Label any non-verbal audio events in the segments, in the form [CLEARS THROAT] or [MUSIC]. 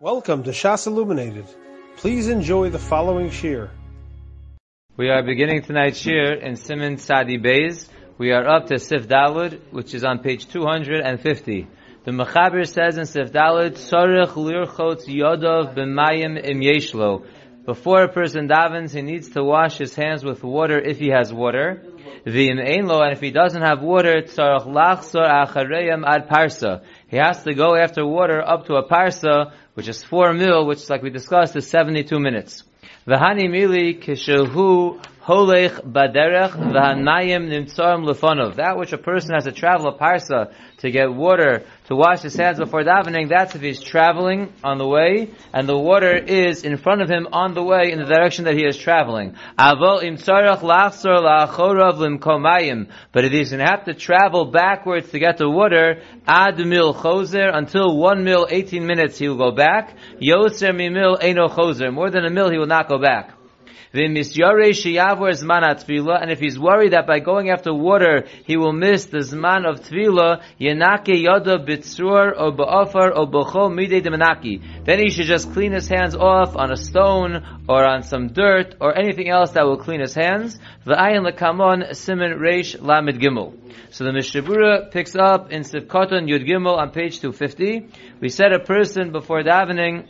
Welcome to Shas Illuminated. Please enjoy the following shir. We are beginning tonight's shir in Simon Sadi Beis. We are up to Sif Dalud, which is on page 250. The Mechaber says in Sif Dalud, Tzorech lirchot yodov b'mayim im yeshlo. Before a person davens, he needs to wash his hands with water if he has water. And if he doesn't have water, ad parsa. He has to go after water up to a parsa, which is four mil, which, like we discussed, is 72 minutes. V'hani mili kishehu holech baderech v'hanayim nimtzorim lefonov. That which a person has to travel a parsa to get water to wash his hands before davening, that's if he's traveling on the way, and the water is in front of him on the way in the direction that he is traveling. Avol im lachzor la'achorav limkomayim. But if he's going to have to travel backwards to get the water, ad mil choser, until one mil, 18 minutes, he will go back. Mi mil, eno choser. More than a mil, he will not go back. And if he's worried that by going after water, he will miss the zman of demanaki. Then he should just clean his hands off on a stone or on some dirt or anything else that will clean his hands. Reish gimel. So the Mishnah Berurah picks up in Sivkoton Yud Gimel on page 250. We said a person before davening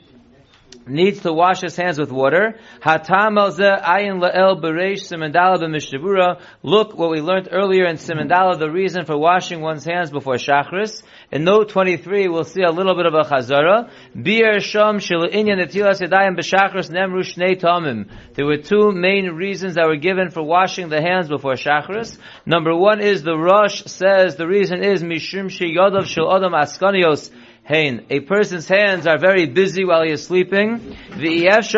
needs to wash his hands with water. Hatam ayin la'el bereish simendala b'mishabura. Look what we learned earlier in simendala, the reason for washing one's hands before shachris. In note 23, we'll see a little bit of a chazara. Bir sham inyan netilas yadayim b'shachris nemru shnei tamim. There were two main reasons that were given for washing the hands before shachris. Number one is the Rosh says the reason is mishum sheyadav shel adam askanios Hain. A person's hands are very busy while he is sleeping. It's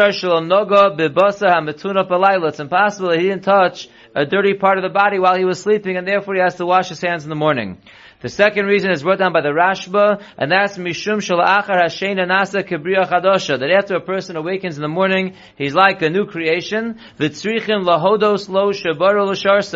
impossible that he didn't touch a dirty part of the body while he was sleeping, and therefore he has to wash his hands in the morning. The second reason is brought down by the Rashba, and that's Mishum Shalachar Hashena Nasa Kibriya Chadosha, that after a person awakens in the morning, he's like a new creation. V'tzrichim lahodos lo.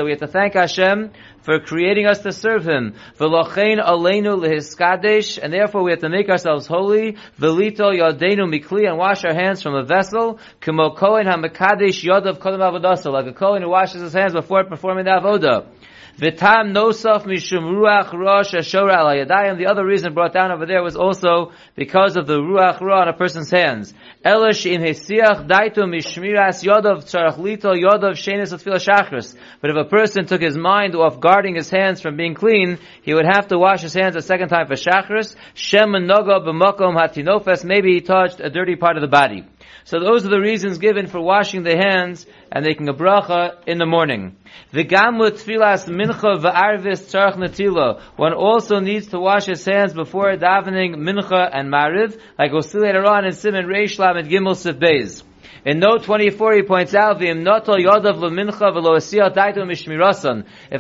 We have to thank Hashem for creating us to serve Him. V'lochein aleinu lehiskadesh, and therefore we have to make ourselves holy. V'lito yodenu mikli, and wash our hands from a vessel. Kimo kohen hamakadesh yodav kodem avodasa, like a kohen who washes his hands before performing the avodah. V'tam nosaf mishum ruach rosh ashora al yadayim. The other reason brought down over there was also because of the ruach roh on a person's hands. Elish in hesiach daitu mishmiras yodov tzarach lito yodov shenis atfila shachris. But if a person took his mind off guarding his hands from being clean, he would have to wash his hands a second time for shachris. Shem noga b'makom hatinofes. Maybe he touched a dirty part of the body. So those are the reasons given for washing the hands and making a bracha in the morning. The V'gamu tfilas mincha v'arvis tzarech netila. One also needs to wash his hands before davening mincha and mariv, like we'll see later on in Simon Reish and Gimel Sif Beis. In note 24, he points out, If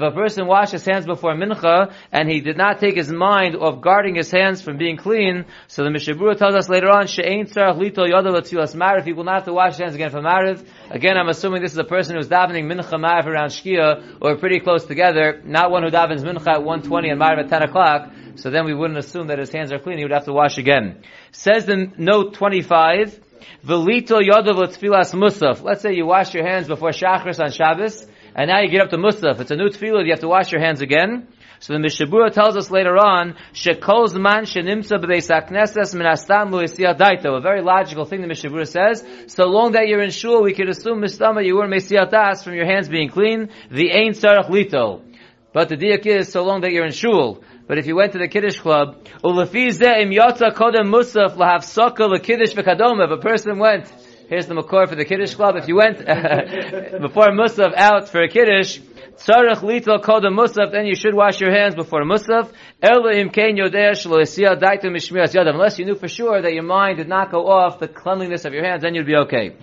a person washes his hands before mincha, and he did not take his mind of guarding his hands from being clean, so the Mishnah Berurah tells us later on, If he will not have to wash his hands again for Mariv. Again, I'm assuming this is a person who's davening mincha Mariv around Shkia, or pretty close together, not one who davens mincha at 120 and Mariv at 10 o'clock, so then we wouldn't assume that his hands are clean, he would have to wash again. Says in note 25, Velito yodav tfilas musaf. Let's say you wash your hands before Shachris on Shabbos, and now you get up to musaf. It's a new tefillah, you have to wash your hands again. So the Mishnah Berurah tells us later on, Shekol Zman Shenimsa B'Beis Minastam Lu'isiyah Daito. A very logical thing the Mishnah Berurah says. So long that you're in shul, we could assume Mistama you were Mesiyat Das from your hands being clean. The Ein Sarach Lito. But the diak is, so long that you're in shul. But if you went to the Kiddush club. If a person went, here's the makor for the Kiddush club. If you went [LAUGHS] before musaf out for a Kiddush, tzarech litol kodem musaf, then you should wash your hands before musaf. Ela im kein yodeh shlo daitu mishmiras. Unless you knew for sure that your mind did not go off the cleanliness of your hands, then you'd be okay.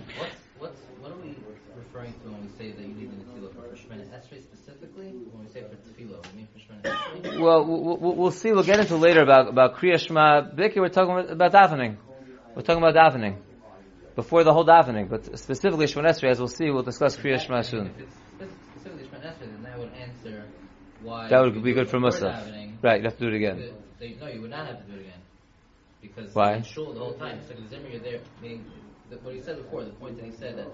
Well, we'll, we'll see. We'll get into later about about Kriya Shema. Biki, we're talking about davening. We're talking about davening before the whole davening, but specifically Shemon Esrei, as we'll see, we'll discuss Kriya Shema soon. Specifically then that would answer why. That would be good for Musaf. Right, you have to do it again. no, you would not have to do it again. because Why? in shul the whole time. So the zimmer you're there, meaning the, what he said before, the point that he said that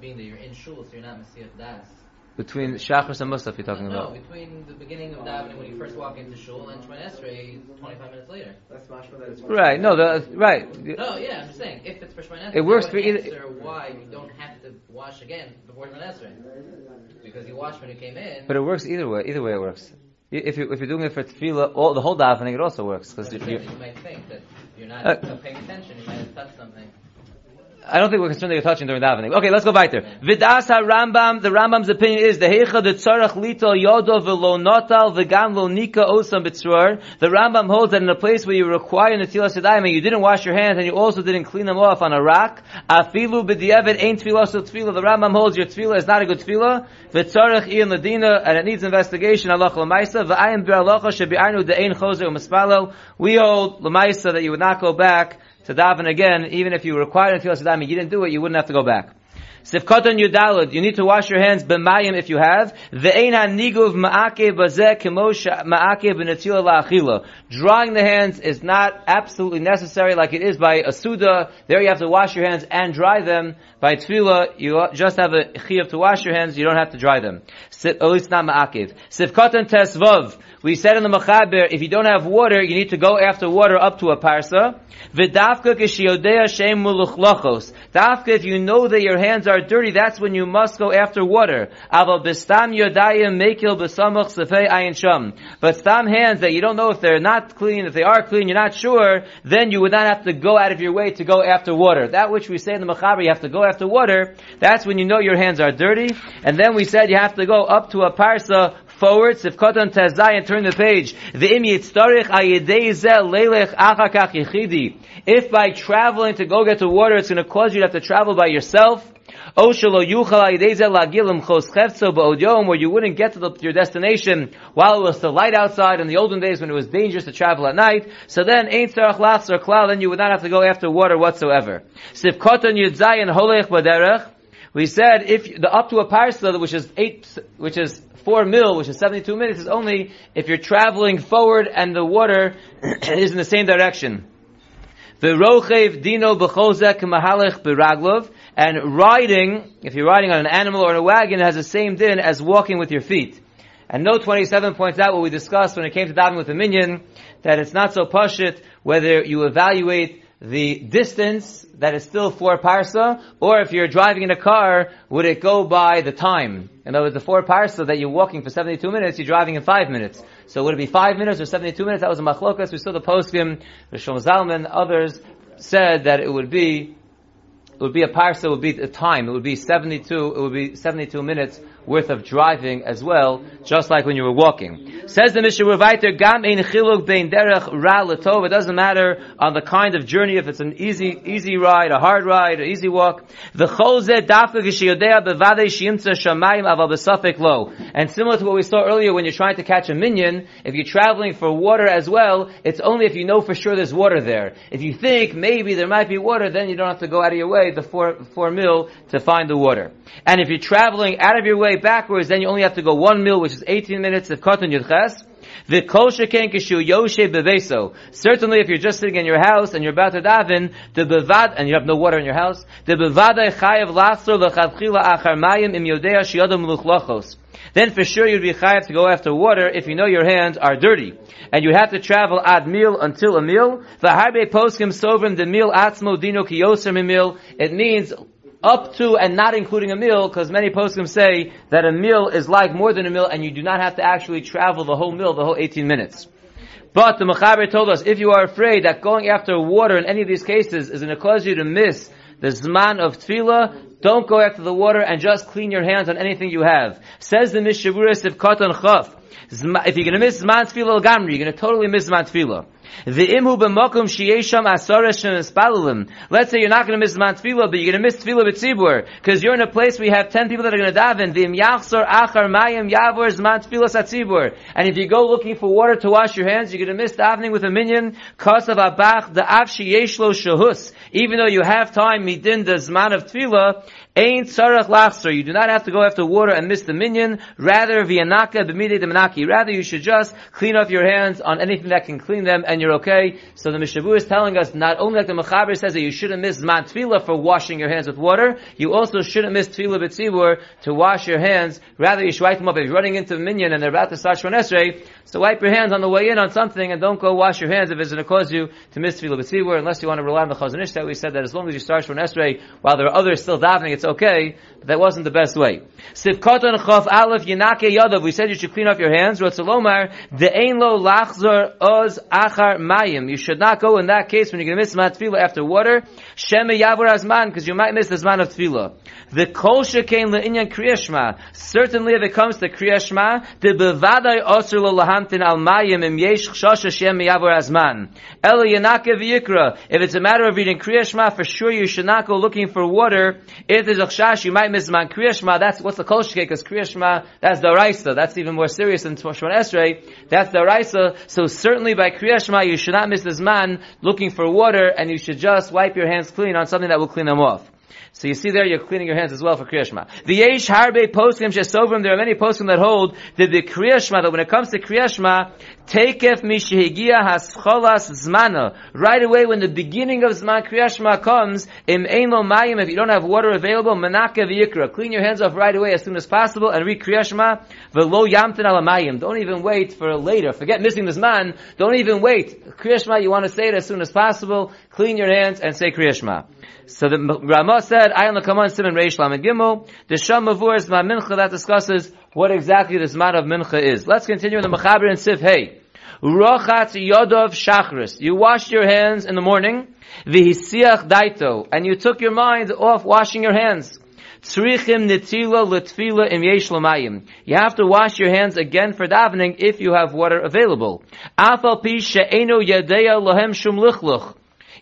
being that you're in shul, so you're not Mesiach Das. Between Shachris and Musaf, you're talking No, about. No, between the beginning of davening when you first walk into shul and Shemon Esrei, 25 minutes later. That's mashma that it's Right, no, the, right. No, yeah, I'm just saying, if it's for Shemon Esrei, It works for either- answer why you don't have to wash again before Shemon Esrei. Because you washed when you came in. But it works either way. Either way, it works. If you if you're doing it for tefillah, all the whole davening, it also works because you, you, you might think that you're not Uh, paying attention, you might have touched something. I don't think we're concerned that you're touching during davening. Okay, let's go weiter. Vidas Rambam. The Rambam's opinion is the heicha the tzarach litol yodo v'lo notal v'gam lo nika osam b'tzror. The Rambam holds that in a place where you require netilas yadayim and you didn't wash your hands and you also didn't clean them off on a rock, afilu b'diavad ain't tefillah so. The Rambam holds your tefillah is not a good tefillah. V'tzarach iyan ladina and it needs investigation. Allah l'maisa v'ayim b'alacha shebi'arnu de'ain chozer u'maspalo. We hold l'maisa that you would not go back to daven again, even if you required in Netilas Yadayim, you didn't do it, you wouldn't have to go back. Sifkatan Yudalad, you need to wash your hands b'mayim if you have. Ve'ein ha-niguv ma'ake bazeh kimosh ma'ake b'netila la'achila. Drying the hands is not absolutely necessary like it is by a suda. There you have to wash your hands and dry them. By tefillah, you just have a chiyuv to wash your hands, you don't have to dry them. At least not ma'akev. Sifkatan tesvav. We said in the Mechaber, if you don't have water, you need to go after water up to a parsa. V'dafka k'shiyodea shem. Dafka, if you know that your hands are dirty, that's when you must go after water. Aval bistam mekil sefei ayin. But stam hands that you don't know if they're not clean, if they are clean, you're not sure, then you would not have to go out of your way to go after water. That which we say in the Mechaber, you have to go after water, that's when you know your hands are dirty. And then we said you have to go up to a parsa forward, Sifkotan Tezai, and turn the page. If by traveling to go get the water, it's going to cause you to have to travel by yourself, O shelo yuchal ayidei zeh lagilim chos chefzo where you wouldn't get to the, your destination while it was still light outside in the olden days when it was dangerous to travel at night. So then, ain't tzarach lachzer klal, then you would not have to go after water whatsoever. Sifkotan yudzayin holech baderech, we said if the up to a parsa, which is eight, which is four mil, which is seventy-two minutes, is only if you're traveling forward and the water [CLEARS THROAT] is in the same direction. V'rochev dino b'chozek and riding, if you're riding on an animal or a wagon, has the same din as walking with your feet. And note 27 points out what we discussed when it came to davening with the minion, that it's not so pashit whether you evaluate the distance that is still four parsa, or if you're driving in a car, would it go by the time? In other words, the four parsa that you're walking for 72 minutes, you're driving in five minutes. So would it be five minutes or 72 minutes? That was a machlokas. We saw the poskim, Rishon Zalman, others said that it would be, it would be a parsa, it would be a time, it would be 72, it would be 72 minutes worth of driving as well, just like when you were walking. Says the Mishnah Revaiter, Gam ein chiluk bein derech ra letov. It doesn't matter on the kind of journey, if it's an easy, easy ride, a hard ride, an easy walk. V'chol zeh dafka g'shiyodea bevadei shiyimtza shamayim aval b'safek lo. And similar to what we saw earlier when you're trying to catch a minion, if you're traveling for water as well, it's only if you know for sure there's water there. If you think maybe there might be water, then you don't have to go out of your way, the four, four mil, to find the water. And if you're traveling out of your way backwards, then you only have to go one mil, which is 18 minutes of cotton yudches. The kol sheken kishu yoshe beveso. Certainly, if you're just sitting in your house and you're about to daven, the bevad and you have no water in your house, the bevada chayav lasro lechadchila achar mayim im yodea shiadam luchlachos. Then for sure you'd be chayav to go after water if you know your hands are dirty. And you have to travel ad meal until a meal. V'harbe poskim sovrim the meal atzmo dino kiyoser mil. It means up to and not including a meal, because many poskim say that a meal is like more than a meal, and you do not have to actually travel the whole meal, the whole 18 minutes. But the Mechaber told us, if you are afraid that going after water in any of these cases is going to cause you to miss the Zman of Tefillah, don't go after the water and just clean your hands on anything you have. Says the Mishavuris if Katan Chaf, if you're going to miss Zman Tefillah Gamri, you're going to totally miss Zman Tefillah. The imhu b'mokum sheyesham asaresh espalalim. Let's say you're not going to miss Zman Tefillah, but you're going to miss Tefillah b'tzibur, because you're in a place where you have ten people that are going to daven. The yachsor achar mayim yavor Zman Tefillah satzibur. And if you go looking for water to wash your hands, you're going to miss davening with a minion. Kasav abach the av sheyeshlo shahus. Even though you have time midin the Zman of Tefillah, Ain't tzarech lachzer. You do not have to go after water and miss the minyan. Rather, vianaka b'midei demanaki. Rather, you should just clean off your hands on anything that can clean them, and you're okay. So the Mishavu is telling us not only like the Mechaber says that you shouldn't miss zman tefillah for washing your hands with water, you also shouldn't miss tefillah b'tzibur to wash your hands. Rather, you should wipe them up. If you're running into the minyan and they're about to start Esrei, so wipe your hands on the way in on something, and don't go wash your hands if it's going to cause you to miss tefillah b'tzibur, unless you want to rely on the Chazon Ish that we said that as long as you start Esrei, while there are others still davening, it's okay, but that wasn't the best way. Sivkoton Chof Aleph Yinake Yadav, we said you should clean off your hands, Lo Lachzor Oz Achar Mayim. You should not go in that case when you're going to miss Zman Tefillah after water, Yavur Azman, because you might miss the Zman of Tefillah. The Kol Shekain Le'inyan Kriyashma, certainly if it comes to Kriyashma, the Osir Lo Lahamtin Al Mayim Im Yesh Chshosha Shem Yavur Azman. Ela Yanake V'yikra, if it's a matter of reading Kriyashma, for sure you should not go looking for water. If there's a chash, you might miss man Kriyashma. That's what's the kol because Kriyashma that's the raisa. That's even more serious than Shemon Esrei. That's the raisa. So certainly by Kriyashma, you should not miss this man looking for water, and you should just wipe your hands clean on something that will clean them off. So you see there, you're cleaning your hands as well for Kriyashma. The Yesh Harbe Poskim Shesovrim, there are many Poskim that hold that the Kriyashma, that when it comes to Kriyashma, Takef Mishihigia Hascholas Zmana. Right away when the beginning of Zman Kriyashma comes, Im Ein Lo Mayim, if you don't have water available, Menake V'yikra. Clean your hands off right away as soon as possible and read Kriyashma. V'lo Yamtin Ala. Don't even wait for later. Forget missing the Zman. Don't even wait. Kriyashma, you want to say it as soon as possible. Clean your hands and say Kriyashma. So the Rama said, I on the command Simon Reish Lamed Gimel, the Sham Mavur is Mincha that discusses what exactly this man of Mincha is. Let's continue in the Mechaber and Sif Hey. Rochatz Yodov Shachris. You washed your hands in the morning, Vihisiach Daito, and you took your mind off washing your hands. Tzrichim nitila letfila im yesh lamayim. You have to wash your hands again for davening if you have water available. Afal pi she'eno yadeya lohem shum lichluch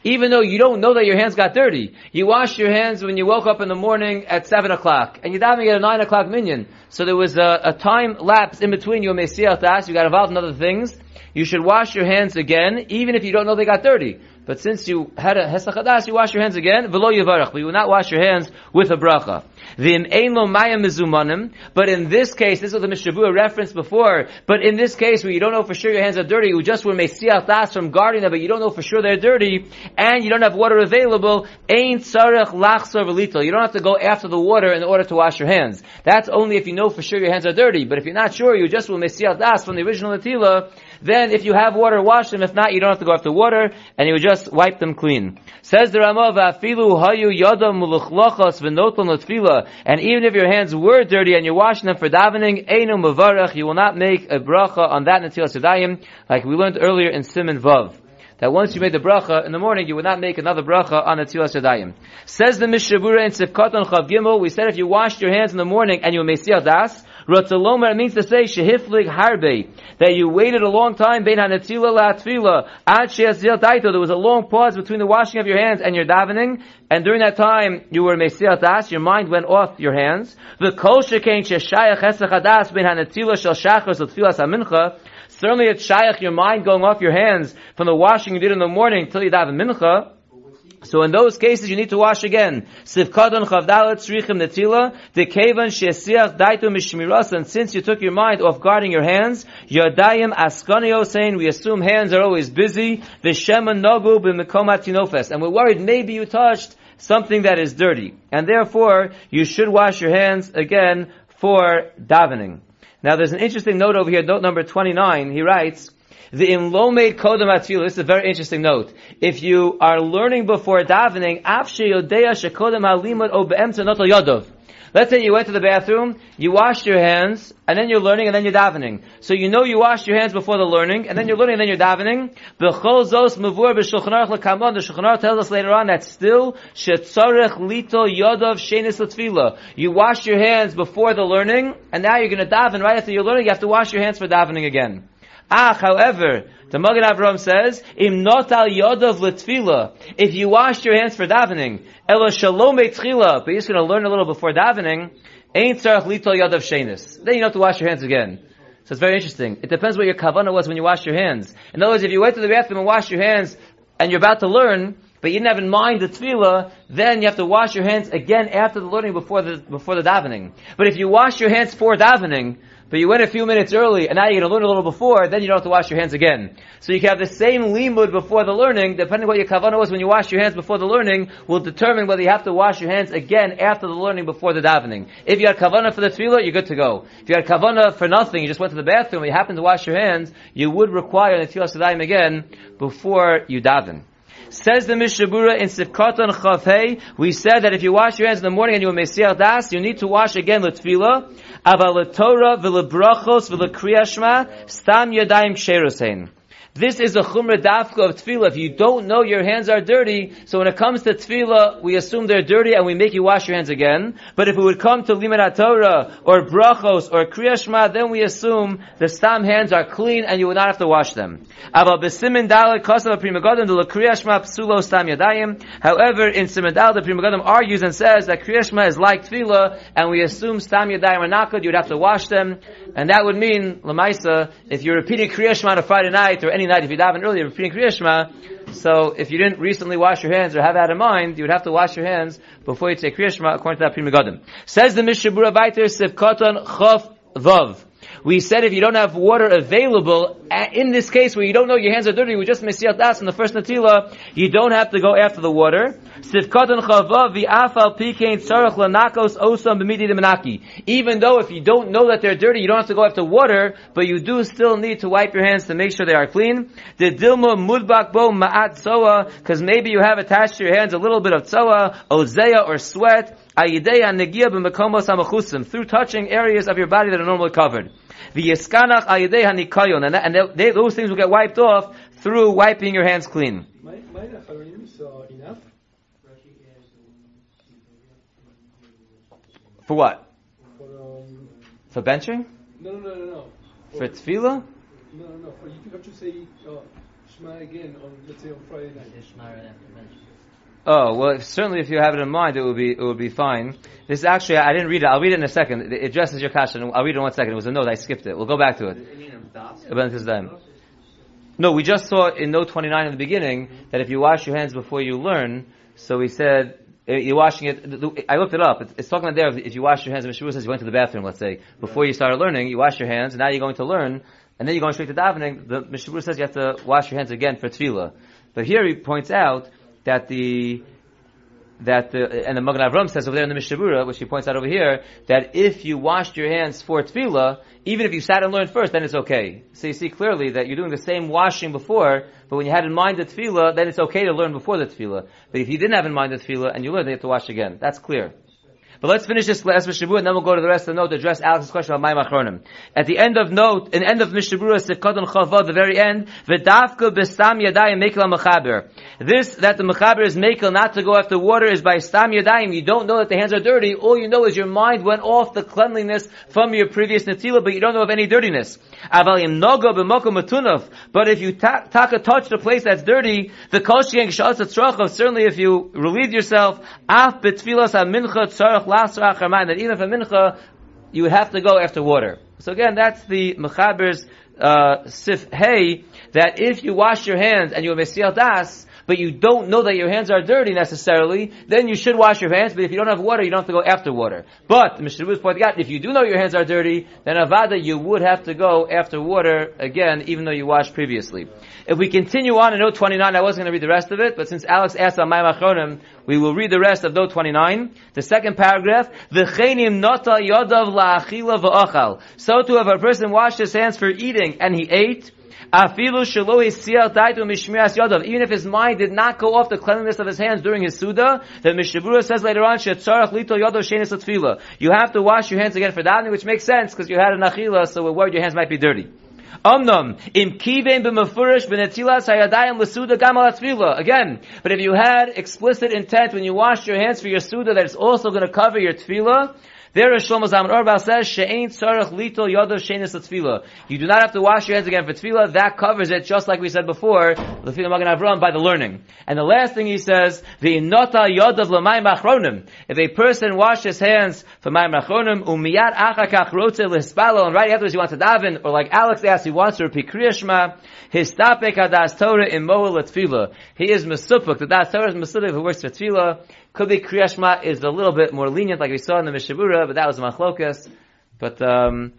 even though you don't know that your hands got dirty. You washed your hands when you woke up in the morning at 7 o'clock, and you davening at a 9 o'clock minyan. So there was a, a time lapse in between you and Mesiach Das, you got involved in other things. You should wash your hands again, even if you don't know they got dirty. But since you had a Hesach you wash your hands again, v'lo yivarach, but you will not wash your hands with a bracha. V'im ein lo mizumanim, but in this case, this was the Mishavua reference before, but in this case where you don't know for sure your hands are dirty, you just were mesiach das from guarding them, but you don't know for sure they're dirty, and you don't have water available, ein tzarech lachsor v'lito. You don't have to go after the water in order to wash your hands. That's only if you know for sure your hands are dirty, but if you're not sure, you just will mesiach das from the original Natila, then if you have water, wash them. If not, you don't have to go after water, and you just wipe them clean. Says the Ramah, "Va'afilu hayu yada muluchlachas v'noton l'tfila." And even if your hands were dirty and you're washing them for davening, einu mavarach, you will not make a bracha on that netilas yadayim, like we learned earlier in Simon Vav that once you made the bracha in the morning, you would not make another bracha on the Tzilas Yadayim. Says the Mishnah Berurah in Sifkat on Chav Gimel, we said if you washed your hands in the morning and you made das, Rotzalomer, it means to say, Shehiflig Harbe, that you waited a long time, Bein HaNetzila LaTfila, Ad She'ezil Taito, there was a long pause between the washing of your hands and your davening, and during that time, you were Mesiach Das, your mind went off your hands. The Kol Shekain Sheshayach Hesach Hadas, Bein HaNetzila Shel Shachar, HaMincha, Certainly it's shaykh, your mind going off your hands from the washing you did in the morning till you daven mincha. So in those cases, you need to wash again. Sivkadon chavdalet tzrichim netila, the kevan shesiach daitu mishmiras, and since you took your mind off guarding your hands, yadayim askanio saying we assume hands are always busy, v'shema nogu b'mekomat tinofes, and we're worried maybe you touched something that is dirty, and therefore you should wash your hands again for davening. Now there's an interesting note over here, note number 29, he writes, the imlomed kodem atfilah. This is a very interesting note. If you are learning before davening. Let's say you went to the bathroom, you washed your hands, and then you're learning, and then you're davening. So you know you washed your hands before the learning, and then you're learning, and then you're davening. B'chol zos mavur b'shulchan l'kamon. The Shulchan tells us later on that still lito yodov shenis. You washed your hands before the learning, and now you're going to daven right after you're learning. You have to wash your hands for davening again. Ah, however, the Magen Avram says, "Im not al yodov l'tfila." If you washed your hands for davening, elo shalom tchila, but you're just going to learn a little before davening, ain't tzarach litol yodov shenis. Then you don't have to wash your hands again. So it's very interesting. It depends what your kavanah was when you washed your hands. In other words, if you went to the bathroom and washed your hands, and you're about to learn, but you didn't have in mind the tefillah, then you have to wash your hands again after the learning before the, before the davening. But if you wash your hands for davening, but you went a few minutes early, and now you're going to learn a little before, then you don't have to wash your hands again. So you can have the same limud before the learning, depending what your kavanah was when you wash your hands before the learning, will determine whether you have to wash your hands again after the learning before the davening. If you had kavanah for the tefillah, you're good to go. If you had kavanah for nothing, you just went to the bathroom, you happen to wash your hands, you would require the tefillah sadayim again before you daven. Says the Mishnah Berurah in Sifkatan Chavhei, we said that if you wash your hands in the morning and you are Mesiach Das, you need to wash again L'tfila, Aval Torah v'lebrachos v'lekriyashma, Stam Yadayim Ksherosein. This is a chumra dafka of tefillah. If you don't know your hands are dirty, so when it comes to tefillah, we assume they're dirty and we make you wash your hands again. But if it would come to limud Torah or brachos or kriyashma, then we assume the stam hands are clean and you would not have to wash them. However, in Siman Dal, the Pri Megadim argues and says that kriyashma is like tefillah, and we assume stam yadayim are not good. You'd have to wash them, and that would mean lamaisa if you're repeating kriyashma on a Friday night or any night if you daven earlier, repeating Kriya Shema. So if you didn't recently wash your hands or have that in mind, you would have to wash your hands before you take Kriya Shema according to that Pri Megadim. Says the Mishnah Berurah Baiter Sivkoton Chof Vav. We said if you don't have water available, in this case where you don't know your hands are dirty, we just mesiyat das in the first natila, you don't have to go after the water. Even though if you don't know that they're dirty, you don't have to go after water, but you do still need to wipe your hands to make sure they are clean. The dilma ma'at soa, because maybe you have attached to your hands a little bit of tzoa, ozeya or sweat, through touching areas of your body that are normally covered. V'yeskanach ayidei hanikayon, and, and they, those things will get wiped off through wiping your hands clean. For what? For, um, For benching? no, no, no, no, no. For tefillah? No, no, no. For you have to say uh, Shema again on, let's say, on Friday night. Shema right after mention. Oh well, if- certainly if you have it in mind, it will be it would be fine. This actually, I didn't read it. I'll read it in a second. It addresses your question. I'll read it in one second. It was a note. I skipped it. We'll go back to it. No, we just saw in note 29 in the beginning that if you wash your hands before you learn, so we said eh, you're washing it. I looked it up. It's, talking about there if- if you wash your hands. Mishra says you went to the bathroom. Let's say before you started learning, you wash your hands, and now you're going to learn, and then you're going straight to davening. The Mishra says you have to wash your hands again for tefillah. But here he points out that the that the, and the Magen Avram says over there in the Mishnah Berurah, which he points out over here, that if you washed your hands for tefillah, even if you sat and learned first, then it's okay. So you see clearly that you're doing the same washing before, but when you had in mind the tefillah, then it's okay to learn before the tefillah. But if you didn't have in mind the tefillah and you learned, you have to wash again. That's clear. But let's finish this last Mishnah Berurah and then we'll go to the rest of the note to address Alex's question about Mayim Achronim. At the end of note, in the end of Mishnah Berurah, Sefkot Chavod, the very end, V'dafka b'stam yadayim mekel. This, that the mechaber is mekel not to go after water is by stam yadayim. You don't know that the hands are dirty. All you know is your mind went off the cleanliness from your previous netila, but you don't know of any dirtiness. Aval yim noga b'mokom. But if you ta- taka touch the place that's dirty, the shalz atzrochav, certainly if you relieve yourself, af betfilas ha-mincha tzarach that even for mincha, you would have to go after water. So again, that's the mechaber's uh, sif hey, that if you wash your hands and you have mesiel das, but you don't know that your hands are dirty necessarily, then you should wash your hands, but if you don't have water, you don't have to go after water. But, Mishnah is pointing out, if you do know your hands are dirty, then avada, you would have to go after water again, even though you washed previously. If we continue on in note 29, I wasn't going to read the rest of it, but since Alex asked on Mayim Achronim, we will read the rest of note 29. The second paragraph, V'chenim nota yodav la'achila v'achal. So to have a person washed his hands for eating and he ate, Even if his mind did not go off the cleanliness of his hands during his suda, the Mishnah Berurah says later on. You have to wash your hands again for davening, which makes sense because you had an achila, so we're worried your hands might be dirty. Im. Again, but if you had explicit intent when you washed your hands for your suda that it's also going to cover your tefillah, there is Shlomo Zalman Auerbach says, She'ain tzarech lito yodav shenis tefillah. You do not have to wash your hands again for tefillah. That covers it, just like we said before, Lefila Magen Avram, by the learning. And the last thing he says, V'inota yodav l'mayim achronim. If a person washes his hands for mayim achronim, umiyad achakach rotze l'hispalo, and right afterwards he wants to daven, or like Alex asked he wants to repeat Kriya Shema, histapek hadas Torah in moel tefillah. He is mesupuk. The das Torah is mesupuk it works for tefillah. Could be Kriya Shema is a little bit more lenient, like we saw in the Mishnah Berurah, but that was machlokas. But um,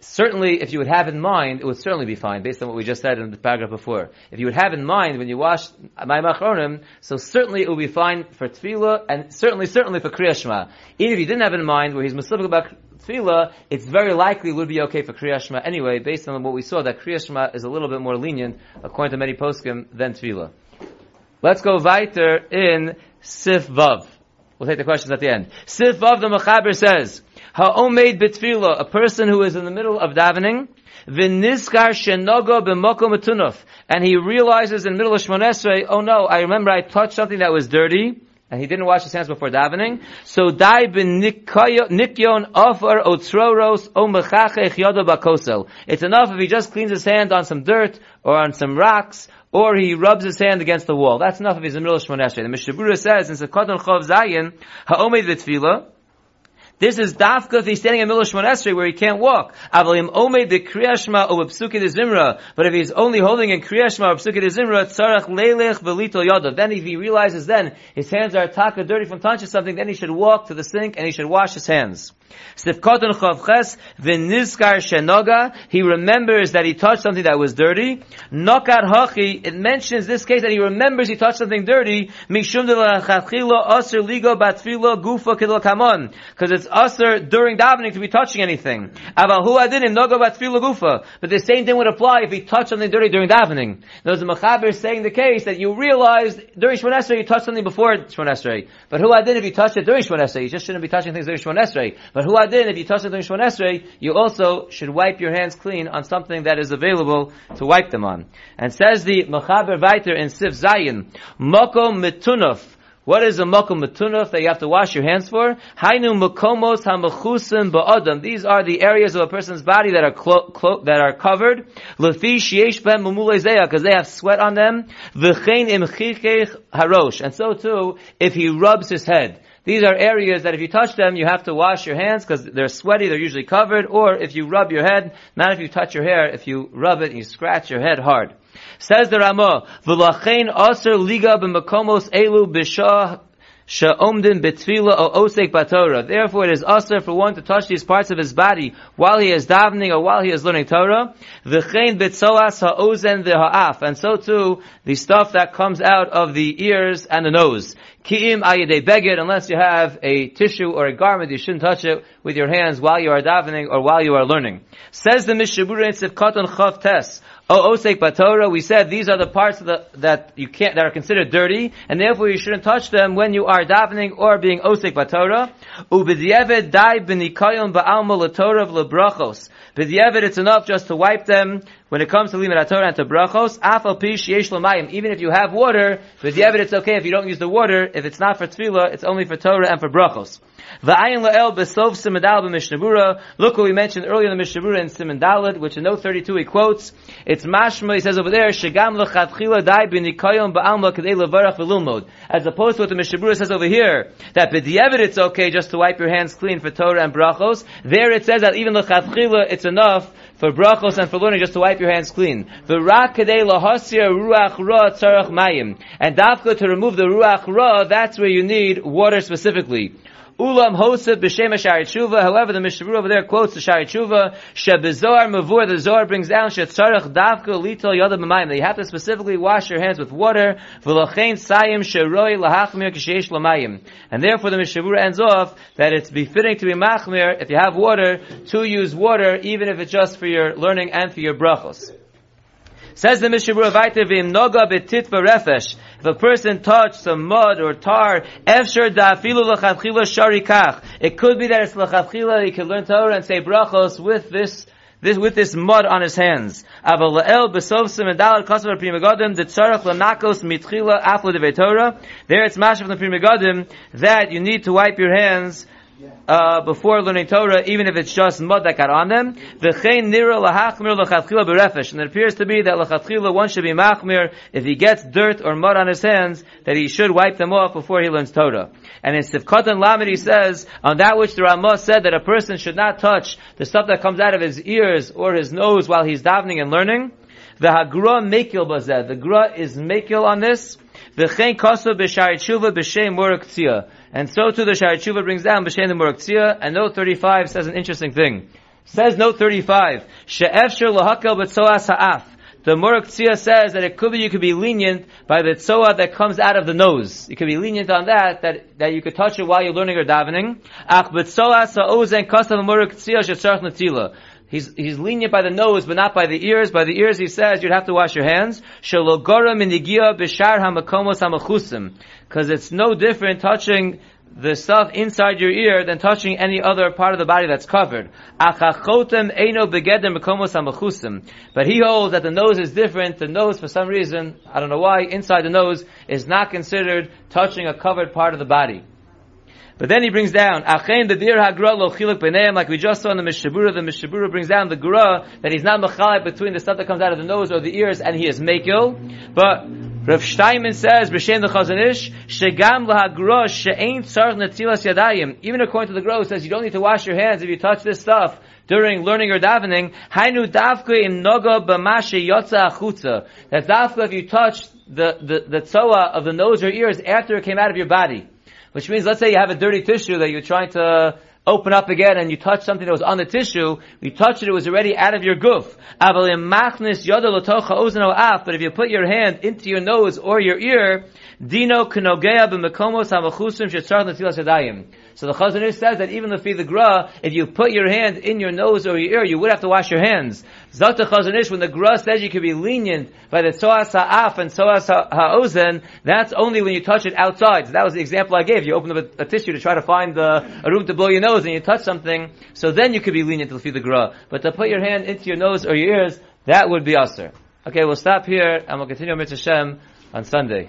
certainly, if you would have in mind, it would certainly be fine, based on what we just said in the paragraph before. If you would have in mind when you wash my machronim, so certainly it would be fine for tefillah, and certainly, certainly for Kriya Shema. Even if you didn't have in mind where he's mesupik about tefillah, it's very likely it would be okay for Kriya Shema anyway, based on what we saw, that Kriya Shema is a little bit more lenient, according to many poskim, than tefillah. Let's go weiter in Sif Vav. We'll take the questions at the end. Sif Vav, the Mechaber says, Ha'omed betfila, a person who is in the middle of davening, v'nizkar shenogo b'moko matunuf, and he realizes in the middle of Shmonesrei, oh no, I remember I touched something that was dirty, and he didn't wash his hands before davening. So dai nikyon ofar otroros o mechachech yodo bakosel. It's enough if he just cleans his hand on some dirt or on some rocks or he rubs his hand against the wall. That's enough if he's in the middle of Esrei. The Mishnah Berurah says in Sekadon Chov Zayin, Ha'omed v'tfila, this is dafka if he's standing in Shemon Esrei where he can't walk. Avalim omed the kriyashma or psuki de zimra. But if he's only holding in kriyashma or psuki de zimra, tzarach leilech velito yodav. Then if he realizes then his hands are taka dirty from touching something, then he should walk to the sink and he should wash his hands. Sifkoton chavches v'nizkar shenoga. He remembers that he touched something that was dirty. Nokat hachi. It mentions this case that he remembers he touched something dirty. Mishum de lachatchila aser ligo batfilo gufa kidol kamon. Because it's aser during davening to be touching anything. But the same thing would apply if he touched something dirty during davening. There's a mechaber saying the case that you realized during Shemon Esrei you touched something before Shemon Esrei. But who adin if you touched it during Shemon Esrei? You just shouldn't be touching things during Shemon Esrei. But who adin if you touched it during Shemon Esrei, you also should wipe your hands clean on something that is available to wipe them on. And says the Mechaber Viter in Sif Zayin, Mokom Mitunuf. What is a mokom metunuf that you have to wash your hands for? Hainu makomos hamachusim ba'adam. These are the areas of a person's body that are clo- clo- that are covered. Lefi sheyesh ben because they have sweat on them. V'chein im harosh. And so too, if he rubs his head. These are areas that if you touch them, you have to wash your hands because they're sweaty, they're usually covered, or if you rub your head, not if you touch your hair, if you rub it and you scratch your head hard. Says the Ramah, V'lachein aser liga b'makomos elu b'shah Sha'omdin betfila o osek batorah. Therefore, it is usher for one to touch these parts of his body while he is davening or while he is learning Torah. V'chein betzoas ha'ozen v'ha'af. And so too, the stuff that comes out of the ears and the nose. Ki'im beged, unless you have a tissue or a garment, you shouldn't touch it with your hands while you are davening or while you are learning. Says the Mishnah Berurah in Sivkatan Chav Tes, Oh, osek batorah, we said these are the parts the, that you can't, that are considered dirty, and therefore you shouldn't touch them when you are davening or being osek batorah. Ubidiyeved dai b'nikayon ba'alma l'torah v'lebrachos. B'diyeved, it's enough just to wipe them when it comes to limit Torah and to brachos. Afal pish yesh l'mayim. Even if you have water, b'diyeved, it's okay if you don't use the water. If it's not for tefillah, it's only for Torah and for brachos. V'ayin la'el b'sov simendal b'mishnabura. Look what we mentioned earlier in the Mishnah Berurah in Simendalad, which in note 32 he quotes. It's mashma, he says over there, shegam l'chatchila dai k'dei levarach v'lumod. As opposed to what the Mishnah Berurah says over here, that b'di'evid it's okay just to wipe your hands clean for Torah and brachos. There it says that even l'chatchila it's enough for brachos and for learning just to wipe your hands clean. V'rak kadei lahasir ruach ra tzarach mayim. And dafka to remove the ruach ra, that's where you need water specifically. Ulam Hosef b'Shem Shari Tshuva. However, the Mishnah over there quotes the Shari Tshuva. Shebizor Mavur. The Zohar brings down Shetzarach Davka Litol Yoda B'Mayim. That you have to specifically wash your hands with water. V'Lachein Sayim Sheroi Lahachmir K'Sheish L'Mayim. And therefore, the Mishnah ends off that it's befitting to be machmir if you have water to use water, even if it's just for your learning and for your brachos. Says the Mishnah Vayter v'im noga betit refesh. If a person touched some mud or tar, efshar da'afilu l'chadchila sharikach. It could be that it's l'chadchila, he could learn Torah and say brachos with this this, with this mud on his hands. There it's mashav from the Pri Megadim that you need to wipe your hands uh, before learning Torah, even if it's just mud that got on them. And it appears to be that l'chatchila one should be machmir if he gets dirt or mud on his hands, that he should wipe them off before he learns Torah. And in Sivkot and Lamed he says, on that which the Ramah said that a person should not touch the stuff that comes out of his ears or his nose while he's davening and learning. The Hagra Mekil Bazeh. The Gra is Mekil on this. V'chein kosa b'shari tshuva b'shem. And so too the Shari Tshuva brings down b'shem the murak. And note 35 says an interesting thing. Says note 35, She'efshir lahakel b'tzoas ha'af. The Murak Tzia says that it could be, you could be lenient by the tzoa that comes out of the nose. You could be lenient on that, that, that you could touch it while you're learning or davening. Ach b'tzoas ha'ozen kasav Murak Tzia she'tzarch. He's, he's lenient by the nose, but not by the ears. By the ears, he says you'd have to wash your hands. Because it's no different touching the stuff inside your ear than touching any other part of the body that's covered. But he holds that the nose is different. The nose, for some reason, I don't know why, inside the nose is not considered touching a covered part of the body. But then he brings down, Achen the dir hagra lo chiluk b'neim, like we just saw in the Mishnah Berurah, the Mishnah Berurah brings down the gra, that he's not mechalek between the stuff that comes out of the nose or the ears, and he is mekil. But Rav Steinman says, B'Shem the Chazon Ish, Shegam lahagra she'ein tzarch netzilas yadayim. Even according to the Gra, says you don't need to wash your hands if you touch this stuff during learning or davening, Hainu davka im noga b'mashe yotza achutza. That davka if you touch the, the, the tzoa of the nose or ears after it came out of your body. Which means, let's say you have a dirty tissue that you're trying to open up again and you touch something that was on the tissue, you touched it, it was already out of your goof. But if you put your hand into your nose or your ear, Dino So the Chazon Ish says that even the the gra, if you put your hand in your nose or your ear, you would have to wash your hands. Zot the Chazon Ish, when the gra says you can be lenient by the tzoas ha'af and tzoas ha'ozen, that's only when you touch it outside. So that was the example I gave. You open up a, a tissue to try to find a room to blow your nose and you touch something, so then you could be lenient to the gra. But to put your hand into your nose or your ears, that would be usher. Okay, we'll stop here and we'll continue Mitzvah Shem on Sunday.